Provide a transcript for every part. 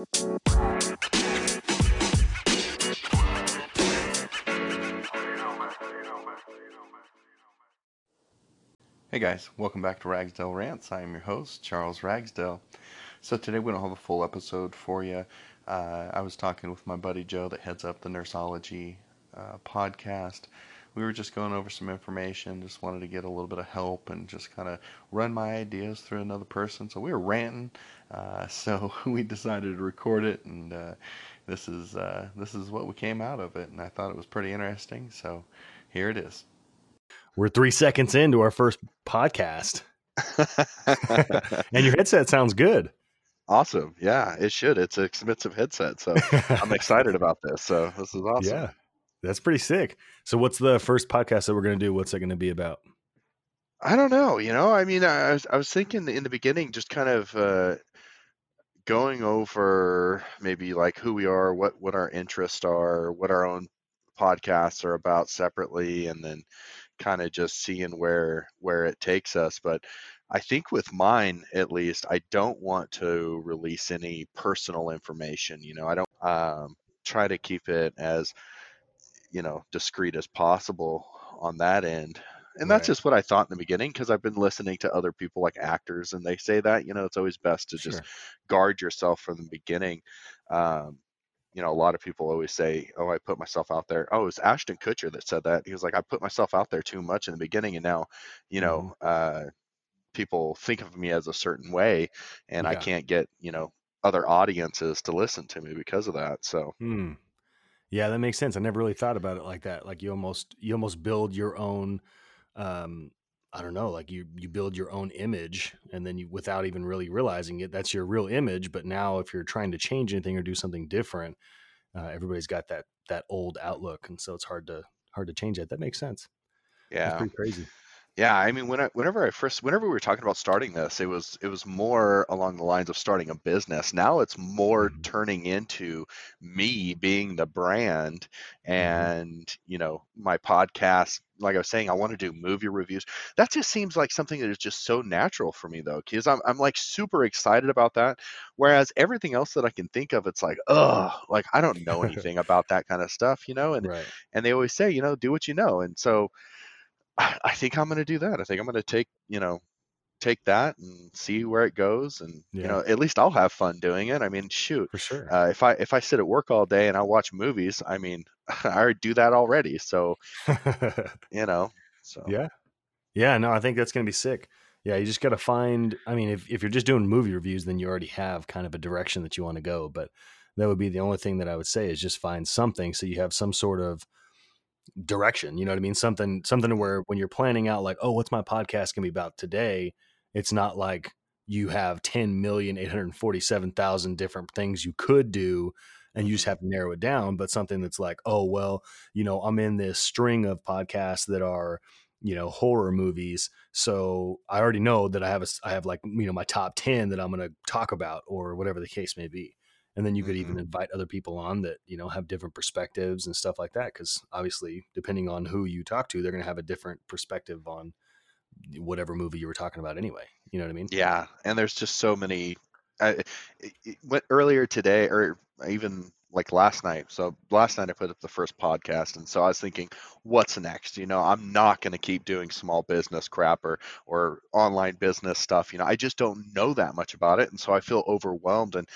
Hey guys, welcome back to Ragsdale Rants. I am your host, Charles Ragsdale. So today we don't have a full episode for you. Uh, I was talking with my buddy Joe that heads up the Nurseology uh, podcast. We were just going over some information, just wanted to get a little bit of help and just kind of run my ideas through another person. So we were ranting, uh, so we decided to record it, and uh, this is uh, this is what we came out of it, and I thought it was pretty interesting. So here it is. We're three seconds into our first podcast. and your headset sounds good. Awesome. Yeah, it should. It's an expensive headset. So I'm excited about this. So this is awesome. Yeah, that's pretty sick. So, what's the first podcast that we're going to do? What's it going to be about? I don't know. You know, I mean, I was, I was thinking in the beginning, just kind of uh, going over maybe like who we are, what, what our interests are, what our own podcasts are about separately, and then kind of just seeing where where it takes us but i think with mine at least i don't want to release any personal information you know i don't um, try to keep it as you know discreet as possible on that end and that's right. just what i thought in the beginning because i've been listening to other people like actors and they say that you know it's always best to sure. just guard yourself from the beginning um, you know, a lot of people always say, "Oh, I put myself out there." Oh, it was Ashton Kutcher that said that. He was like, "I put myself out there too much in the beginning, and now, you know, mm-hmm. uh, people think of me as a certain way, and yeah. I can't get, you know, other audiences to listen to me because of that." So, hmm. Yeah, that makes sense. I never really thought about it like that. Like you almost you almost build your own um I don't know, like you you build your own image and then you without even really realizing it, that's your real image. But now if you're trying to change anything or do something different, uh, everybody's got that that old outlook, and so it's hard to hard to change that. That makes sense. Yeah, that's pretty crazy. Yeah, I mean, when I, whenever I first, whenever we were talking about starting this, it was it was more along the lines of starting a business. Now it's more mm-hmm. turning into me being the brand, mm-hmm. and you know, my podcast. Like I was saying, I want to do movie reviews. That just seems like something that is just so natural for me, though, because I'm I'm like super excited about that. Whereas everything else that I can think of, it's like, oh, like I don't know anything about that kind of stuff, you know. And right. and they always say, you know, do what you know, and so I think I'm going to do that. I think I'm going to take, you know, take that and see where it goes and yeah. you know at least i'll have fun doing it. I mean shoot for sure. uh, if i if i sit at work all day and i watch movies i mean i already do that already so you know so. Yeah. Yeah no i think that's gonna be sick. Yeah you just gotta find i mean if, if you're just doing movie reviews then you already have kind of a direction that you want to go but that would be the only thing that i would say is just find something so you have some sort of direction. You know what I mean? Something something where when you're planning out like, oh, what's my podcast gonna be about today? It's not like you have 10 million 847,000 different things you could do and you just mm-hmm. have to narrow it down, but something that's like, oh, well, you know, I'm in this string of podcasts that are you know horror movies so i already know that i have a i have like you know my top 10 that i'm going to talk about or whatever the case may be and then you could mm-hmm. even invite other people on that you know have different perspectives and stuff like that because obviously depending on who you talk to they're going to have a different perspective on whatever movie you were talking about anyway you know what i mean yeah and there's just so many I, went earlier today or even like last night. So last night I put up the first podcast, and so I was thinking, what's next? You know, I'm not going to keep doing small business crap or or online business stuff. You know, I just don't know that much about it, and so I feel overwhelmed, and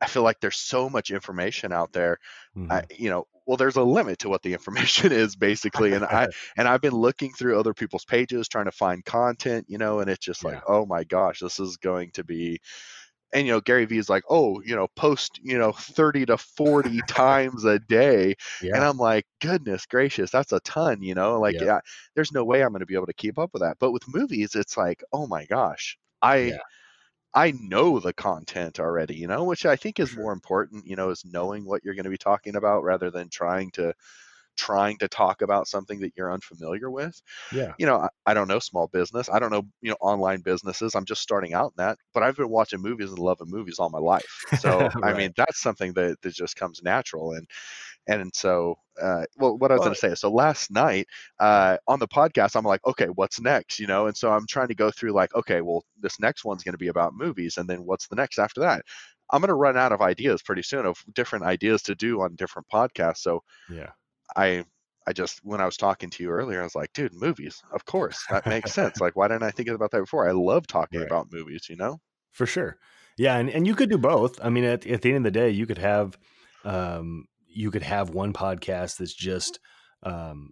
I feel like there's so much information out there. Mm-hmm. I, you know, well, there's a limit to what the information is basically, and I and I've been looking through other people's pages trying to find content. You know, and it's just like, oh my gosh, this is going to be and you know Gary Vee is like, oh, you know, post, you know, 30 to 40 times a day. Yeah. And I'm like, goodness gracious, that's a ton, you know, like, yeah, yeah there's no way I'm going to be able to keep up with that. But with movies, it's like, oh my gosh, I, yeah. I know the content already, you know, which I think is more important, you know, is knowing what you're going to be talking about rather than trying to trying to talk about something that you're unfamiliar with. Yeah. You know, I, I, don't know small business. I don't know, you know, online businesses. I'm just starting out in that, but I've been watching movies and loving movies all my life. So, right. I mean, that's something that, that just comes natural. And, and so, uh, well, what I was well, going to say. is, So last night uh, on the podcast, I'm like, okay, what's next? You know, and so I'm trying to go through like, okay, well, this next one's going to be about movies, and then what's the next after that? I'm going to run out of ideas pretty soon of different ideas to do on different podcasts. So Yeah. I I just when I was talking to you earlier, I was like, dude, movies, of course, that makes sense. Like, why didn't I think about that before? I love talking Right. about movies, you know? For sure. Yeah, and, and you could do both. I mean, at, at the end of the day, you could have um, you could have one podcast that's just um,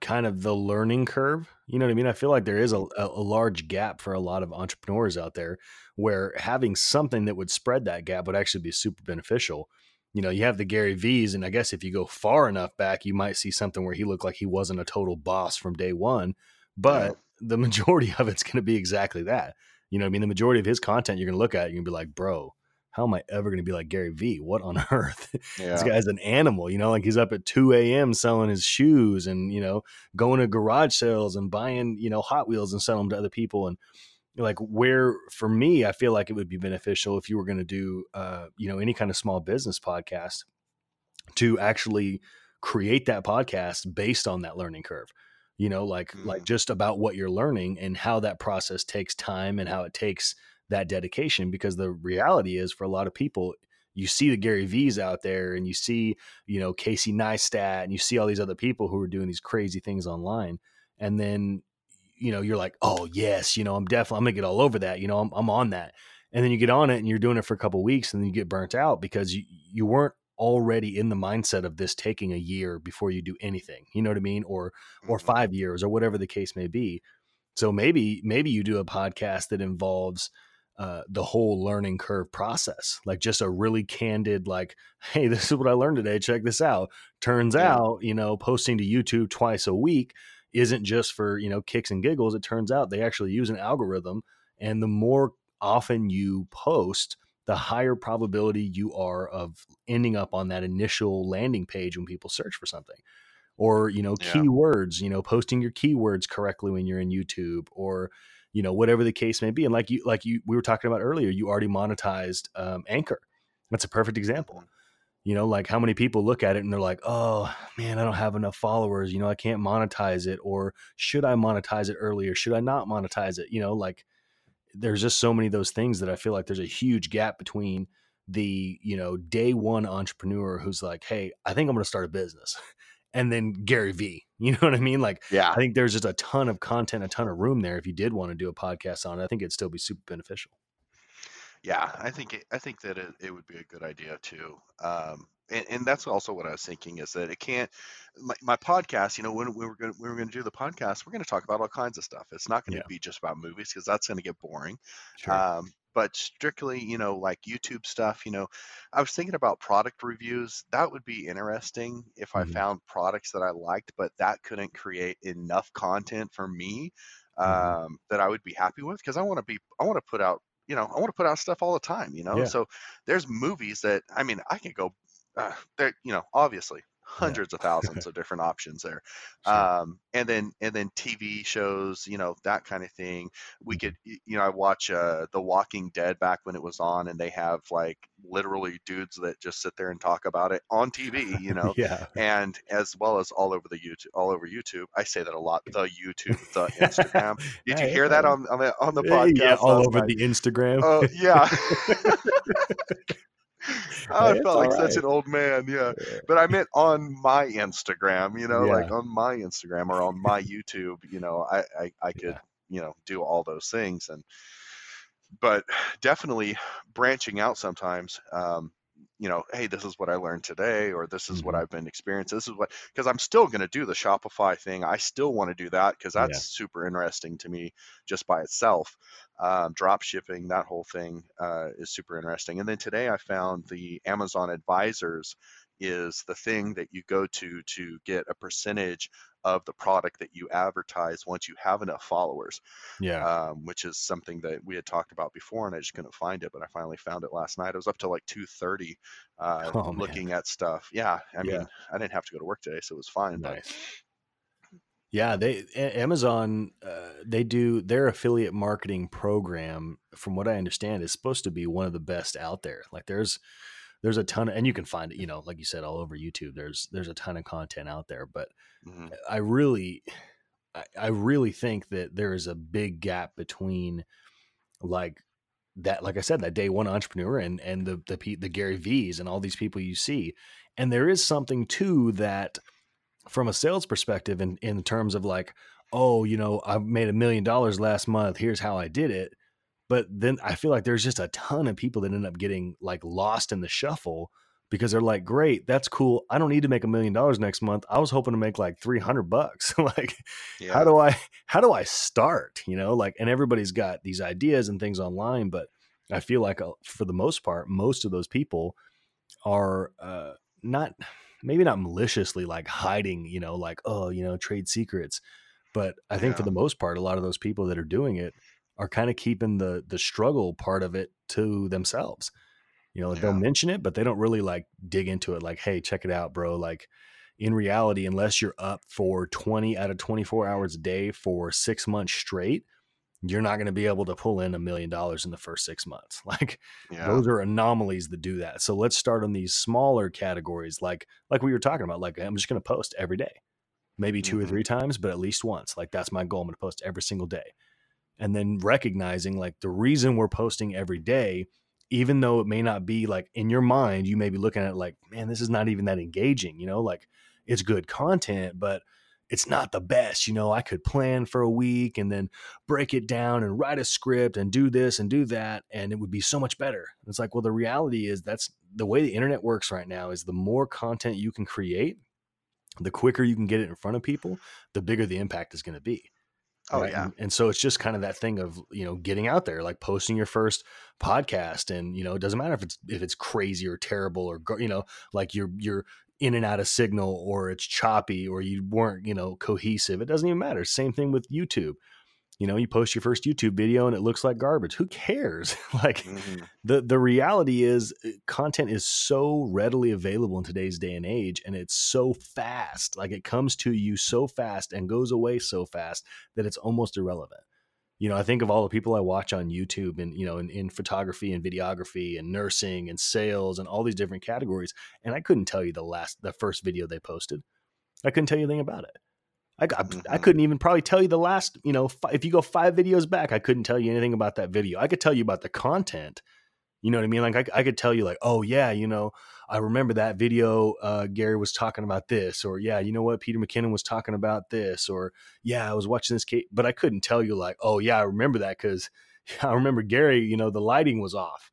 kind of the learning curve. You know what I mean? I feel like there is a, a, a large gap for a lot of entrepreneurs out there where having something that would spread that gap would actually be super beneficial. You know, you have the Gary V's, and I guess if you go far enough back, you might see something where he looked like he wasn't a total boss from day one. But the majority of it's going to be exactly that. You know, I mean, the majority of his content you're going to look at, you're going to be like, bro, how am I ever going to be like Gary Vee? What on earth? Yeah. this guy's an animal, you know, like he's up at 2 a.m. selling his shoes and, you know, going to garage sales and buying, you know, Hot Wheels and selling them to other people. And like, where for me, I feel like it would be beneficial if you were going to do, uh, you know, any kind of small business podcast to actually create that podcast based on that learning curve you know like like Mhm. just about what you're learning and how that process takes time and how it takes that dedication because the reality is for a lot of people you see the Gary V's out there and you see you know Casey Neistat and you see all these other people who are doing these crazy things online and then you know you're like oh yes you know I'm definitely I'm gonna get all over that you know I'm, I'm on that and then you get on it and you're doing it for a couple weeks and then you get burnt out because you you weren't already in the mindset of this taking a year before you do anything you know what I mean or or Mhm. five years or whatever the case may be. So maybe maybe you do a podcast that involves uh, the whole learning curve process, like just a really candid, like, hey, this is what I learned today. Check this out. Turns Yeah. out, you know, posting to YouTube twice a week isn't just for you know kicks and giggles. It turns out they actually use an algorithm, and the more often you post, the higher probability you are of ending up on that initial landing page when people search for something or you know Yeah. keywords you know posting your keywords correctly when you're in youtube or you know whatever the case may be and like you like you we were talking about earlier you already monetized um, anchor that's a perfect example Mhm. You know like how many people look at it and they're like oh man i don't have enough followers you know i can't monetize it or should i monetize it earlier? Should i not monetize it? You know like there's just so many of those things that i feel like there's a huge gap between the you know day one entrepreneur who's like hey i think i'm going to start a business and then gary vee you know what i mean? Like Yeah. i think there's just a ton of content a ton of room there if you did want to do a podcast on it. I think it'd still be super beneficial Yeah, I think it, I think that it, it would be a good idea too. Um, and, and that's also what I was thinking is that it can't my, my podcast. You know, when we were going we were going to do the podcast, we're going to talk about all kinds of stuff. It's not going to Yeah. be just about movies because that's going to get boring. sure Um, but strictly, you know, like YouTube stuff. You know, I was thinking about product reviews. That would be interesting if I Mhm. found products that I liked, but that couldn't create enough content for me um, that I would be happy with because I want to be I want to put out you know I want to put out stuff all the time you know Yeah. so there's movies that I mean I can go uh, there you know obviously hundreds of thousands of different options there Sure. um, and then and then TV shows you know that kind of thing we Mhm. could you know I watch uh, The Walking Dead back when it was on and they have like literally dudes that just sit there and talk about it on TV you know yeah and as well as all over the YouTube, all over YouTube. I say that a lot. The YouTube, the Instagram. Did you hear that on on the, on the podcast? yeah, all over night? the instagram Oh yeah. I Hey, felt like such an old man. Yeah, Yeah. but I meant on my Instagram. You know, like on my Instagram or on my YouTube. You know, I I, I could Yeah. you know do all those things and but definitely branching out sometimes um, you know hey this is what i learned today or this is what Mhm. i've been experiencing this is what because i'm still going to do the shopify thing i still want to do that because Yeah. that's super interesting to me just by itself um, drop shipping that whole thing uh, is super interesting and then today i found the amazon advisors is the thing that you go to to get a percentage of the product that you advertise once you have enough followers yeah um, which is something that we had talked about before, and I just couldn't find it. But I finally found it last night. I was up to like 2:30, uh, Oh, man. looking at stuff. Yeah, I Yeah. mean, I didn't have to go to work today, so it was fine. Nice. Yeah, they A- Amazon uh, they do their affiliate marketing program. From what I understand, is supposed to be one of the best out there. Like there's there's a ton of, and you can find it. You know, like you said, all over YouTube. There's there's a ton of content out there. But mhm, I really, I, I really think that there is a big gap between like that like I said, that day one entrepreneur and and the the the Gary V's and all these people you see. And there is something to that from a sales perspective in in terms of like, oh, you know, I made a million dollars last month. Here's how I did it. But then I feel like there's just a ton of people that end up getting like lost in the shuffle because they're like, great, that's cool. I don't need to make a million dollars next month. I was hoping to make like 300 bucks. like, yeah. how do I, how do I start? You know, like, and everybody's got these ideas and things online, but I feel like uh, for the most part, most of those people are uh, not, maybe not maliciously like hiding, you know, like, oh, you know, trade secrets. But I think yeah. for the most part, a lot of those people that are doing it are kind of keeping the the struggle part of it to themselves. You know, yeah. they'll mention it, but they don't really like dig into it. Like, hey, check it out, bro. Like, in reality, unless you're up for 20 out of 24 hours a day for six months straight, you're not going to be able to pull in a million dollars in the first six months. Like yeah. those are anomalies that do that. So let's start on these smaller categories, like like we were talking about. Like I'm just going to post every day, maybe 2 mm-hmm. or three times, but at least once. Like that's my goal. I'm going to post every single day, and then recognizing like the reason we're posting every day even though it may not be like in your mind, you may be looking at like, man, this is not even that engaging, you know, like it's good content, but it's not the best. You know, I could plan for a week and then break it down and write a script and do this and do that, and it would be so much better. It's like, well, the reality is that's the way the internet works right now is the more content you can create, the quicker you can get it in front of people, the bigger the impact is going to be. Oh right? yeah. And, and, so it's just kind of that thing of, you know, getting out there, like posting your first podcast and, you know, it doesn't matter if it's if it's crazy or terrible or you know, like you're you're in and out of signal or it's choppy or you weren't, you know, cohesive. It doesn't even matter. Same thing with YouTube you know you post your first youtube video and it looks like garbage. Who cares? Like mm-hmm. the the reality is uh, content is so readily available in today's day and age and it's so fast. Like it comes to you so fast and goes away so fast that it's almost irrelevant. You know i think of all the people i watch on youtube and you know in, in photography and videography and nursing and sales and all these different categories and i couldn't tell you the last the first video they posted. I couldn't tell you anything about it I, I, mm-hmm. I, couldn't even probably tell you the last, you know, if you go five videos back, I couldn't tell you anything about that video. I could tell you about the content. You know what I mean? Like I, I could tell you like, oh yeah, you know, I remember that video. Uh, Gary was talking about this, or yeah, you know what, Peter McKinnon was talking about this, or yeah, I was watching this case, but I couldn't tell you like, oh yeah, I remember that because I remember Gary. You know, the lighting was off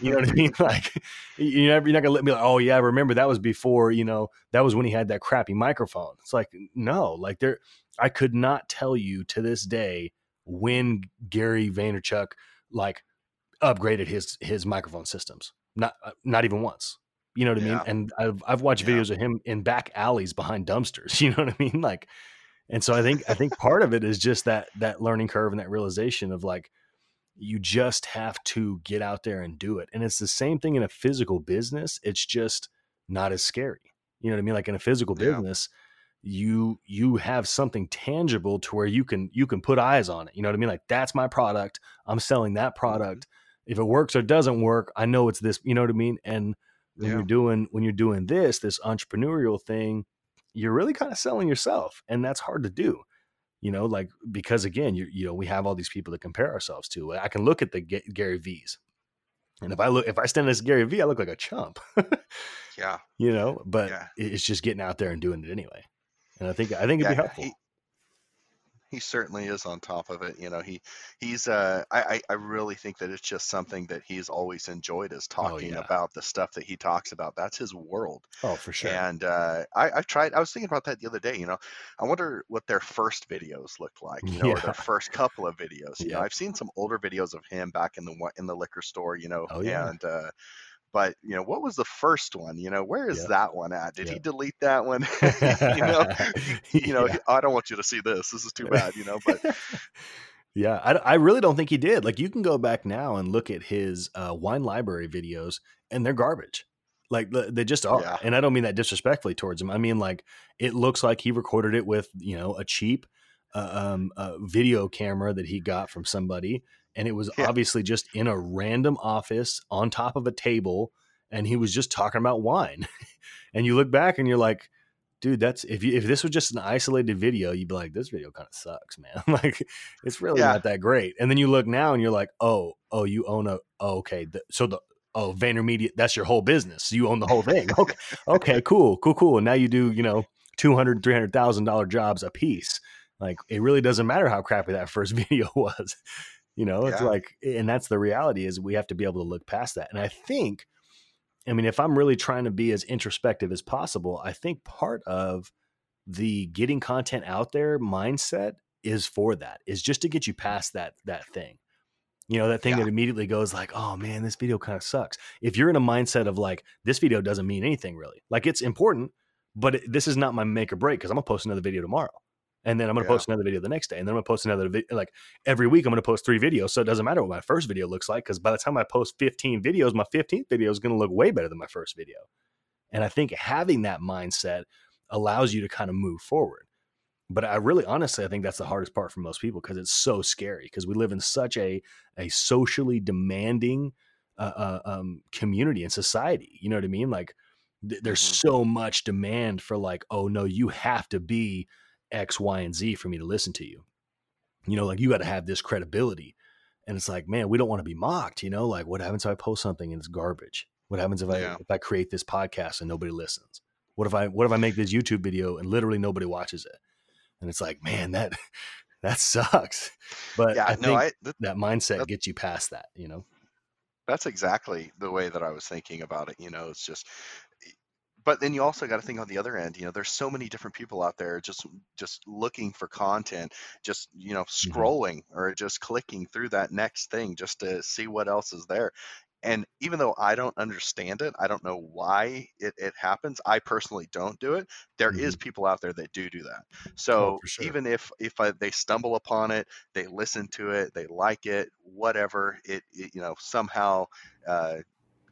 you know what I mean? Like you're never, you're not gonna let me like, oh yeah, I remember that was before, you know, that was when he had that crappy microphone. It's like, no, like there I could not tell you to this day when Gary Vaynerchuk like upgraded his his microphone systems. Not uh, not even once. You know what I mean? And I've I've watched yeah. videos of him in back alleys behind dumpsters. You know what I mean? Like, and so I think I think part of it is just that that learning curve and that realization of like, you just have to get out there and do it. And it's the same thing in a physical business. It's just not as scary. You know what I mean? Like in a physical yeah. business, you you have something tangible to where you can you can put eyes on it. You know what I mean? Like that's my product. I'm selling that mm-hmm. product. If it works or doesn't work, I know it's this, you know what I mean? And when yeah. you're doing when you're doing this, this entrepreneurial thing, you're really kind of selling yourself. And that's hard to do you know like because again you you know we have all these people to compare ourselves to uh, i can look at the G- gary v's and if i look if i stand as gary v i look like a chump yeah you know but yeah. it's just getting out there and doing it anyway and i think i think it'd yeah, be helpful he, he certainly is on top of it. You know, he he's uh I I really think that it's just something that he's always enjoyed is oh, talking oh, yeah. about the stuff that he talks about. That's his world. Oh, for sure. And uh I I tried I was thinking about that the other day, you know. I wonder what their first videos looked like, you know, yeah. or their first couple of videos. You yeah. know, I've seen some older videos of him back in the in the liquor store, you know, oh, yeah. and uh but you know what was the first one? You know where is that one at? Did he delete that one? You know? You know yeah. i don't want you to see this. This is too bad you know but yeah I, I really don't think he did. Like you can go back now and look at his uh, wine library videos and they're garbage. Like they just are yeah. and i don't mean that disrespectfully towards him. I mean like it looks like he recorded it with you know a cheap uh, um, uh, video camera that he got from somebody and it was yeah. obviously just in a random office on top of a table and he was just talking about wine and you look back and you're like dude, that's if you if this was just an isolated video, you'd be like, this video kind of sucks, man. like it's really Yeah. not that great. And then you look now and you're like, oh, oh, you own a oh, okay. The, so the oh VaynerMedia, that's your whole business. You own the whole thing. Okay, okay, cool, cool, cool. And now you do, you know, two hundred, three hundred thousand dollar jobs a piece. Like it really doesn't matter how crappy that first video was. You know, it's Yeah. like, and that's the reality is we have to be able to look past that. And I think, I mean, if I'm really trying to be as introspective as possible, I think part of the getting content out there mindset is for that, is just to get you past that that thing. You know, that thing Yeah. that immediately goes like, oh man, this video kind of sucks. If you're in a mindset of like, this video doesn't mean anything really, like it's important, but it, this is not my make or break because I'm gonna post another video tomorrow. And then I'm gonna Yeah. post another video the next day, and then I'm gonna post another video. Like every week, I'm gonna post three videos, so it doesn't matter what my first video looks like because by the time I post 15 videos, my 15th video is gonna look way better than my first video. And I think having that mindset allows you to kind of move forward. But I really, honestly, I think that's the hardest part for most people because it's so scary because we live in such a a socially demanding uh, uh, um, community and society. You know what I mean? Like th- there's Mhm. so much demand for like, oh no, you have to be X, Y, and Z for me to listen to you. You know, like you got to have this credibility. And it's like, man, we don't want to be mocked. You know, like what happens if I post something and it's garbage? What happens if I Yeah. if I create this podcast and nobody listens? What if I what if I make this YouTube video and literally nobody watches it? And it's like, man, that that sucks. But yeah, I no, I th- that mindset that- gets you past that. You know, that's exactly the way that I was thinking about it. You know, it's just, but then you also got to think on the other end. You know, there's so many different people out there just just looking for content, just you know, mm-hmm. scrolling or just clicking through that next thing just to see what else is there. And even though I don't understand it, I don't know why it, it happens. I personally don't do it. There is mm-hmm. people out there that do do that. Oh, so for sure. even if if I, they stumble upon it, they listen to it, they like it, whatever, it, it you know somehow uh,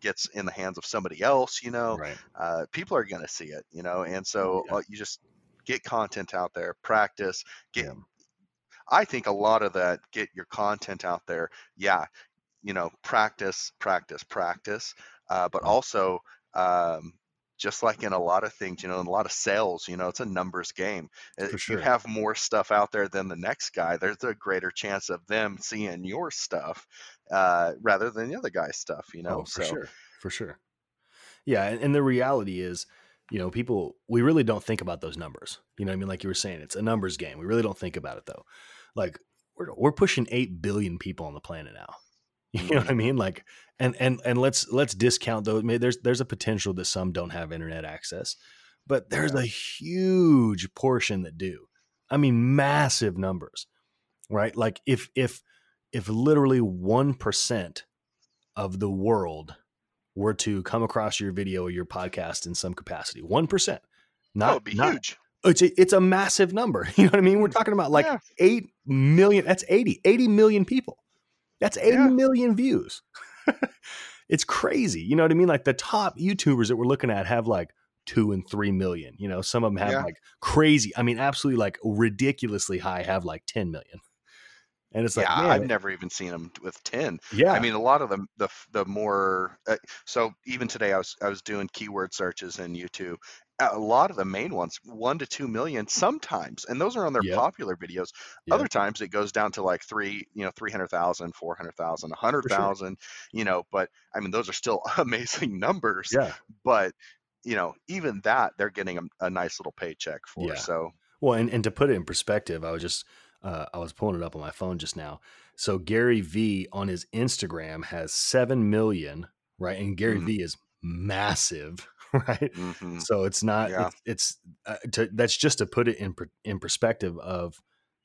gets in the hands of somebody else, you know, right? uh, people are going to see it, you know, and so Yeah. uh, you just get content out there, practice, get. Yeah. I think a lot of that get your content out there. Yeah, you know, practice, practice, practice, uh, but Mhm. also. Um, just like in a lot of things, you know, in a lot of sales, you know, it's a numbers game. Uh, For If sure. you have more stuff out there than the next guy, there's a greater chance of them seeing your stuff uh, rather than the other guy's stuff, you know. Oh, for so sure, for sure. Yeah, and, and the reality is, you know, people we really don't think about those numbers. You know, what I mean, like you were saying, it's a numbers game. We really don't think about it though. Like we're we're pushing eight billion people on the planet now. You know what I mean? Like, and and and let's let's discount though. There's there's a potential that some don't have internet access, but there's Yeah. a huge portion that do. I mean, massive numbers, right? Like if if if literally one percent of the world were to come across your video or your podcast in some capacity, one percent, that would be not huge. it's a, it's a massive number. You know what I mean? We're talking about like Yeah. 8 million. That's 80, 80 million people. That's eighty Yeah. million views. it's crazy. You know what I mean? Like the top YouTubers that we're looking at have like two and three million. You know, some of them have Yeah. like crazy. I mean, absolutely like ridiculously high have like 10 million. And it's like, yeah, man, I've never even seen them with ten. yeah, I mean, a lot of them, the the more. Uh, so even today, I was I was doing keyword searches in YouTube. A lot of the main ones, one to two million, sometimes, and those are on their Yep. popular videos. Yep. Other times, it goes down to like three, you know, 300,000, 400,000, 100,000, you know. But I mean, those are still amazing numbers. yeah. But you know, even that, they're getting a, a nice little paycheck for. Yeah. So Well, and, and to put it in perspective, I was just uh, I was pulling it up on my phone just now. So Gary V on his Instagram has seven million, right? And Gary Mhm. V is massive, right? mhm. So it's not. Yeah. It's, it's uh, to, that's just to put it in per, in perspective of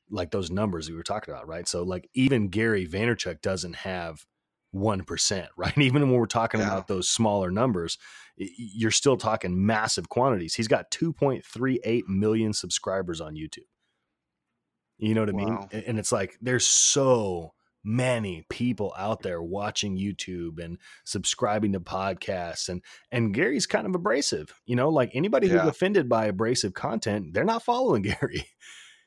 like those numbers we were talking about, right? So like even Gary Vaynerchuk doesn't have one percent, right? Even when we're talking Yeah. about those smaller numbers, you're still talking massive quantities. He's got 2.38 million subscribers on YouTube. You know what I mean? Wow. A- And it's like there's so many people out there watching YouTube and subscribing to podcasts and and Gary's kind of abrasive. You know, like anybody who's offended by abrasive content, they're not following Gary.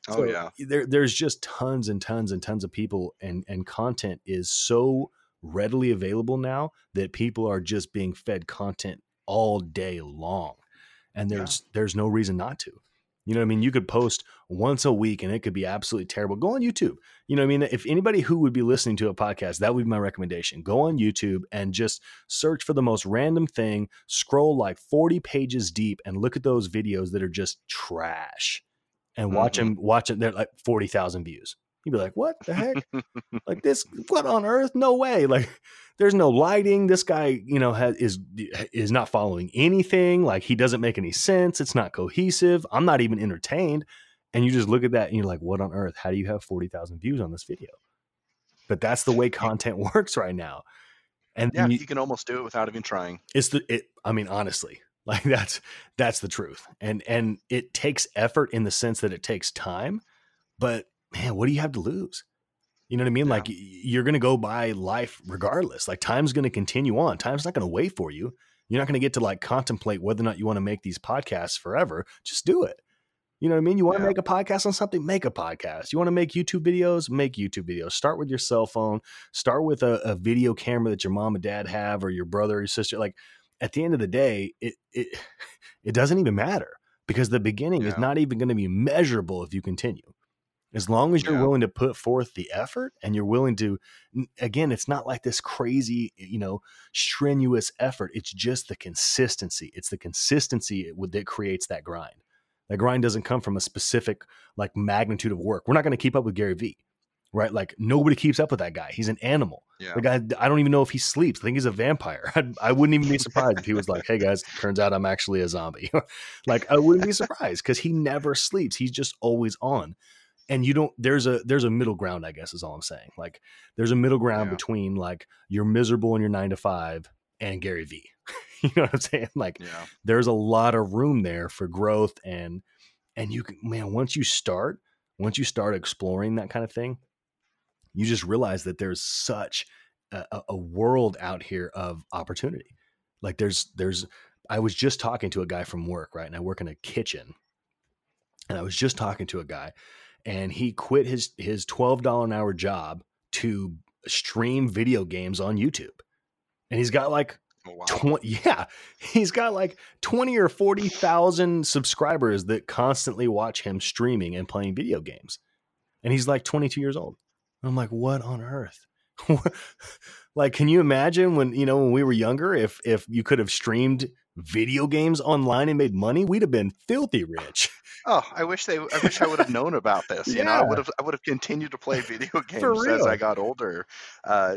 oh yeah, there, there's just tons and tons and tons of people, and and content is so readily available now that people are just being fed content all day long. and there's yeah. there's no reason not to. You know what I mean? You could post once a week and it could be absolutely terrible. Go on YouTube. You know what I mean? If anybody who would be listening to a podcast, that would be my recommendation. Go on YouTube and just search for the most random thing, scroll like 40 pages deep and look at those videos that are just trash and watch mm-hmm. them, watch it. They're like 40,000 views. You'd be like, what the heck? like this, what on earth? No way. Like there's no lighting. This guy, you know, has, is is not following anything. Like he doesn't make any sense. It's not cohesive. I'm not even entertained. And you just look at that and you're like, what on earth? How do you have 40,000 views on this video? But that's the way content works right now. And yeah, you, you, can almost do it without even trying. It's the it I mean honestly, like that's that's the truth. And and it takes effort in the sense that it takes time, but man, what do you have to lose? You know what I mean? Yeah. Like you're going to go by life regardless. Like time's going to continue on. Time's not going to wait for you. You're not going to get to like contemplate whether or not you want to make these podcasts forever. Just do it. You know what I mean? You want yeah. to make a podcast on something, make a podcast. You want to make YouTube videos, make YouTube videos. Start with your cell phone. Start with a, a video camera that your mom and dad have, or your brother or your sister. Like at the end of the day, it it it doesn't even matter because the beginning yeah. is not even going to be measurable if you continue. As long as you're yeah. willing to put forth the effort and you're willing to, again, it's not like this crazy, you know, strenuous effort. It's just the consistency. It's the consistency that creates that grind. That grind doesn't come from a specific like magnitude of work. We're not going to keep up with Gary Vee, right? Like nobody keeps up with that guy. He's an animal. Yeah. The guy, I don't even know if he sleeps. I think he's a vampire. I, I wouldn't even be surprised if he was like, "Hey guys, turns out I'm actually a zombie." like I wouldn't be surprised because he never sleeps. He's just always on and you don't there's a there's a middle ground i guess is all i'm saying like there's a middle ground yeah. between like you're miserable in your nine to five and gary vee you know what i'm saying like yeah. there's a lot of room there for growth and and you can man once you start once you start exploring that kind of thing you just realize that there's such a, a world out here of opportunity like there's there's i was just talking to a guy from work right and i work in a kitchen and i was just talking to a guy and he quit his his twelve dollar an hour job to stream video games on YouTube, and he's got like. Oh, wow. 20, yeah, he's got like 20 or 40,000 subscribers that constantly watch him streaming and playing video games. And he's like 22 years old. I'm like, what on earth? like, can you imagine when, you know, when we were younger, if, if you could have streamed video games online and made money, we'd have been filthy rich. Oh, I wish they. I wish I would have known about this. You know, I would have. I would have continued to play video games as I got older. Uh,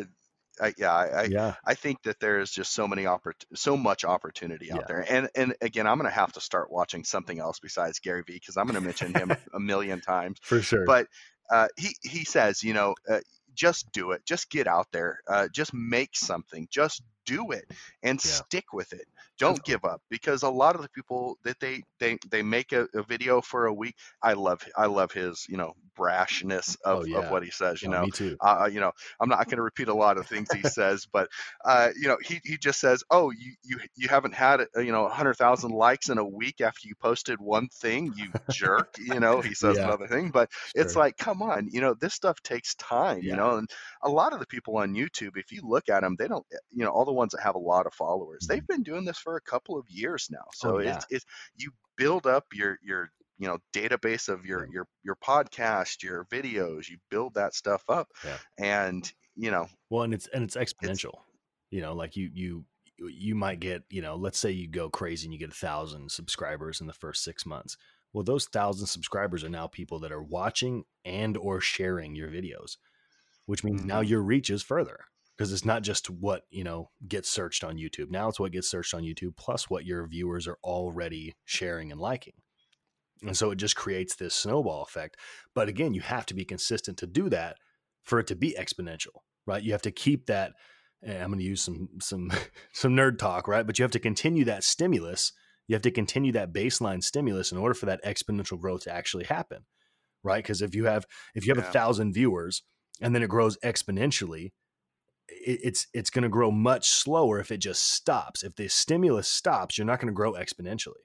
I, yeah, I, yeah. I think that there is just so many oppor- so much opportunity out yeah. there, and and again, I'm going to have to start watching something else besides Gary Vee because I'm going to mention him a million times for sure. But uh, he he says, you know, uh, just do it, just get out there, uh, just make something, just do it and yeah. stick with it don't give up because a lot of the people that they they they make a, a video for a week i love i love his you know brashness of, oh, yeah. of what he says you know me too. Uh, you know i'm not going to repeat a lot of things he says but uh, you know he, he just says oh you you you haven't had uh, you know 100000 likes in a week after you posted one thing you jerk you know he says yeah. another thing but sure. it's like come on you know this stuff takes time you know and a lot of the people on youtube if you look at them they don't you know all the ones that have a lot of followers they've mm-hmm. been doing this for a couple of years now so oh, it's, it's you build up your your you know database of your your your podcast your videos you build that stuff up yeah. and you know well and it's and it's exponential it's, you know like you you you might get you know let's say you go crazy and you get a thousand subscribers in the first six months well those thousand subscribers are now people that are watching and or sharing your videos which means mm-hmm. now your reach is further because it's not just what you know gets searched on youtube now it's what gets searched on youtube plus what your viewers are already sharing and liking and so it just creates this snowball effect. But again, you have to be consistent to do that for it to be exponential, right? You have to keep that. Eh, I'm going to use some some some nerd talk, right? But you have to continue that stimulus. You have to continue that baseline stimulus in order for that exponential growth to actually happen, right? Because if you have if you have yeah. a thousand viewers and then it grows exponentially, it's it's going to grow much slower if it just stops. If the stimulus stops, you're not going to grow exponentially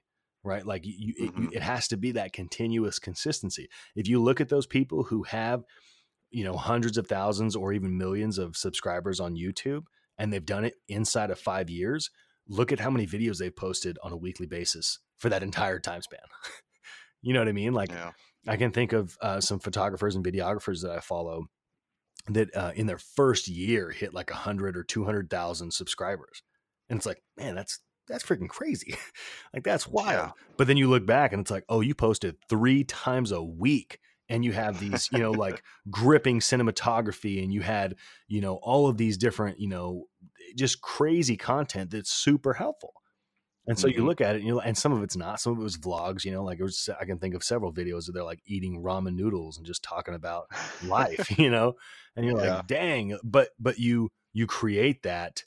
right? Like you, mm-hmm. it, it has to be that continuous consistency. If you look at those people who have, you know, hundreds of thousands or even millions of subscribers on YouTube and they've done it inside of five years, look at how many videos they've posted on a weekly basis for that entire time span. you know what I mean? Like Yeah. I can think of uh, some photographers and videographers that I follow that uh, in their first year hit like a hundred or two hundred thousand subscribers, and it's like, man, that's that's freaking crazy. like that's wild. Yeah. But then you look back and it's like, oh, you posted three times a week, and you have these, you know, like gripping cinematography, and you had, you know, all of these different, you know, just crazy content that's super helpful. And so you Mhm. look at it, and you and some of it's not. Some of it was vlogs, you know, like it was. I can think of several videos where they're like eating ramen noodles and just talking about life, you know, and you're like, dang. But but you you create that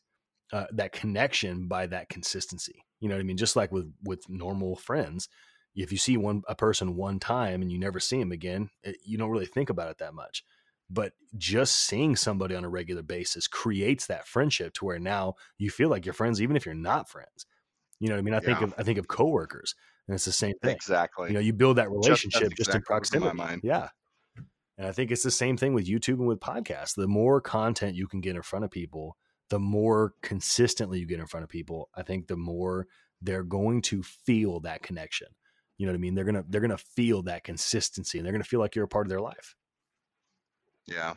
uh, that connection by that consistency. You know what I mean? Just like with with normal friends, if you see one a person one time and you never see him again, it, you don't really think about it that much. But just seeing somebody on a regular basis creates that friendship to where now you feel like you're friends, even if you're not friends. You know what I mean? I think Yeah. of I think of coworkers, and it's the same thing. Exactly. You know, you build that relationship just, in exactly what was in my proximity. mind. Yeah. And I think it's the same thing with YouTube and with podcasts. The more content you can get in front of people, the more consistently you get in front of people, I think the more they're going to feel that connection. You know what I mean? They're gonna they're gonna feel that consistency and they're gonna feel like you're a part of their life. Yeah.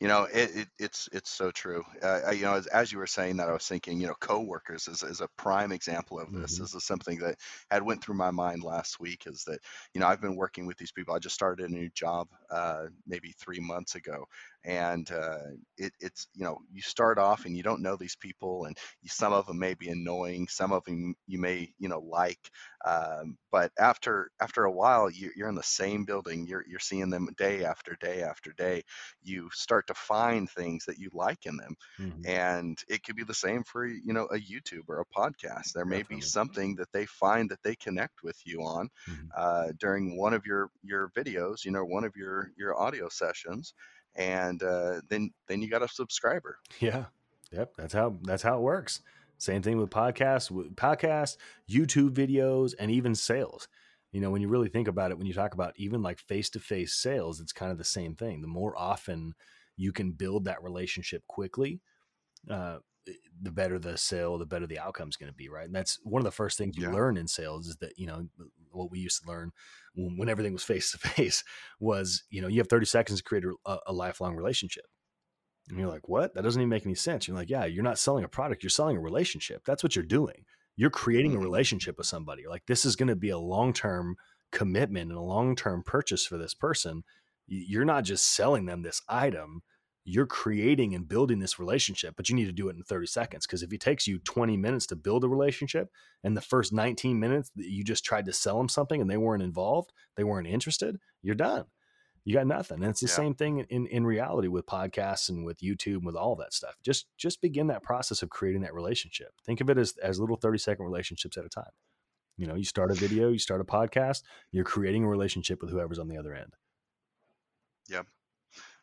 You know, it, it it's it's so true. Uh, I- you know, as, as you were saying that, I was thinking, you know, coworkers is, is a prime example of this. Mhm. This is something that had went through my mind last week. Is that you know I've been working with these people. I just started a new job uh, maybe three months ago, and uh, it, it's you know you start off and you don't know these people, and you, some of them may be annoying, some of them you may you know like, um, but after after a while you, you're in the same building. You're you're seeing them day after day after day you start to find things that you like in them Mhm. and it could be the same for you know a youtube or a podcast there may Definitely. be something that they find that they connect with you on Mhm. uh, during one of your your videos you know one of your your audio sessions and uh, then then you got a subscriber Yeah. Yep. That's how that's how it works. Same thing with podcasts, with podcasts, YouTube videos, and even sales. You know, when you really think about it, when you talk about even like face to face sales, it's kind of the same thing. The more often you can build that relationship quickly, uh, the better the sale, the better the outcome is going to be, right? And that's one of the first things you Yeah. learn in sales is that, you know, what we used to learn when, when everything was face to face was, you know, you have 30 seconds to create a, a lifelong relationship. And you're like, what? That doesn't even make any sense. You're like, yeah, you're not selling a product, you're selling a relationship. That's what you're doing. You're creating a Mhm. relationship with somebody. Like, this is going to be a long term commitment and a long term purchase for this person. You're not just selling them this item, you're creating and building this relationship, but you need to do it in 30 seconds. Because if it takes you 20 minutes to build a relationship and the first 19 minutes that you just tried to sell them something and they weren't involved, they weren't interested, you're done you got nothing. And it's the Yeah. same thing in, in reality with podcasts and with YouTube and with all that stuff. Just just begin that process of creating that relationship. Think of it as as little 30 second relationships at a time. You know, you start a video, you start a podcast, you're creating a relationship with whoever's on the other end.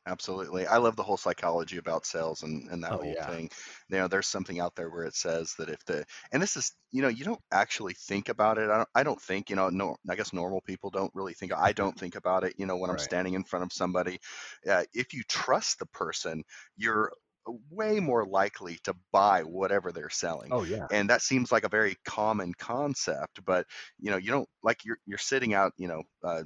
Absolutely. I love the whole psychology about sales and, and that Oh, whole yeah. thing. You know, there's something out there where it says that if the, and this is, you know, you don't actually think about it. I don't, I don't think, you know, no, I guess normal people don't really think, I don't think about it, you know, when I'm Right. standing in front of somebody. Uh, if you trust the person, you're way more likely to buy whatever they're selling Oh yeah. and that seems like a very common concept but you know you don't like you're you're sitting out you know uh,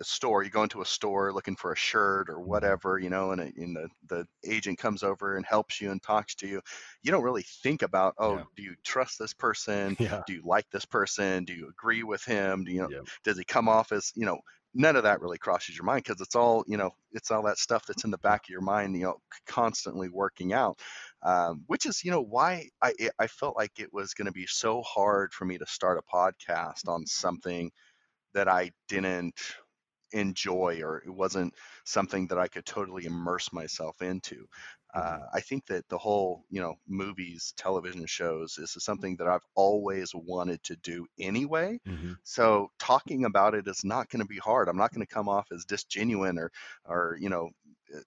a store you go into a store looking for a shirt or whatever you know and, and the the agent comes over and helps you and talks to you you don't really think about oh Yeah. do you trust this person Yeah. do you like this person do you agree with him do you know Yep. does he come off as you know none of that really crosses your mind because it's all you know it's all that stuff that's in the back of your mind you know constantly working out um, which is you know why i i felt like it was going to be so hard for me to start a podcast on something that i didn't enjoy or it wasn't something that i could totally immerse myself into uh, Mhm. i think that the whole you know movies television shows is something that i've always wanted to do anyway Mhm. so talking about it is not going to be hard. I'm not going to come off as disgenuine or, or you know,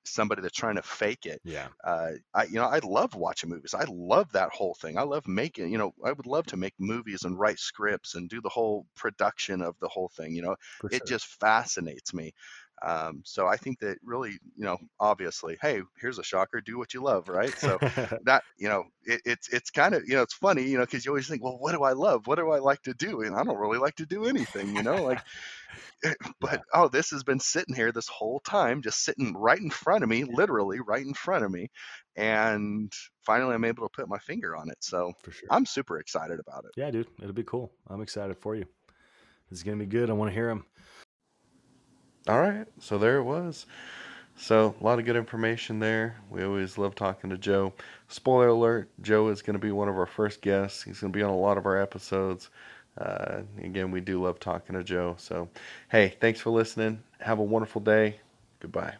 somebody that's trying to fake it. Yeah. Uh, I, you know, I love watching movies. I love that whole thing. I love making. You know, I would love to make movies and write scripts and do the whole production of the whole thing. You know, For it sure. just fascinates me. Um, so I think that really, you know, obviously, hey, here's a shocker, do what you love, right? So that, you know, it, it's it's kind of, you know, it's funny, you know, because you always think, well, what do I love? What do I like to do? And I don't really like to do anything, you know, like. But oh, this has been sitting here this whole time, just sitting right in front of me, literally right in front of me, and finally I'm able to put my finger on it. So For sure. I'm super excited about it. Yeah, dude, it'll be cool. I'm excited for you. It's gonna be good. I want to hear them. All right, so there it was. So a lot of good information there. We always love talking to Joe. Spoiler alert: Joe is going to be one of our first guests. He's going to be on a lot of our episodes. Uh, again, we do love talking to Joe. So, hey, thanks for listening. Have a wonderful day. Goodbye.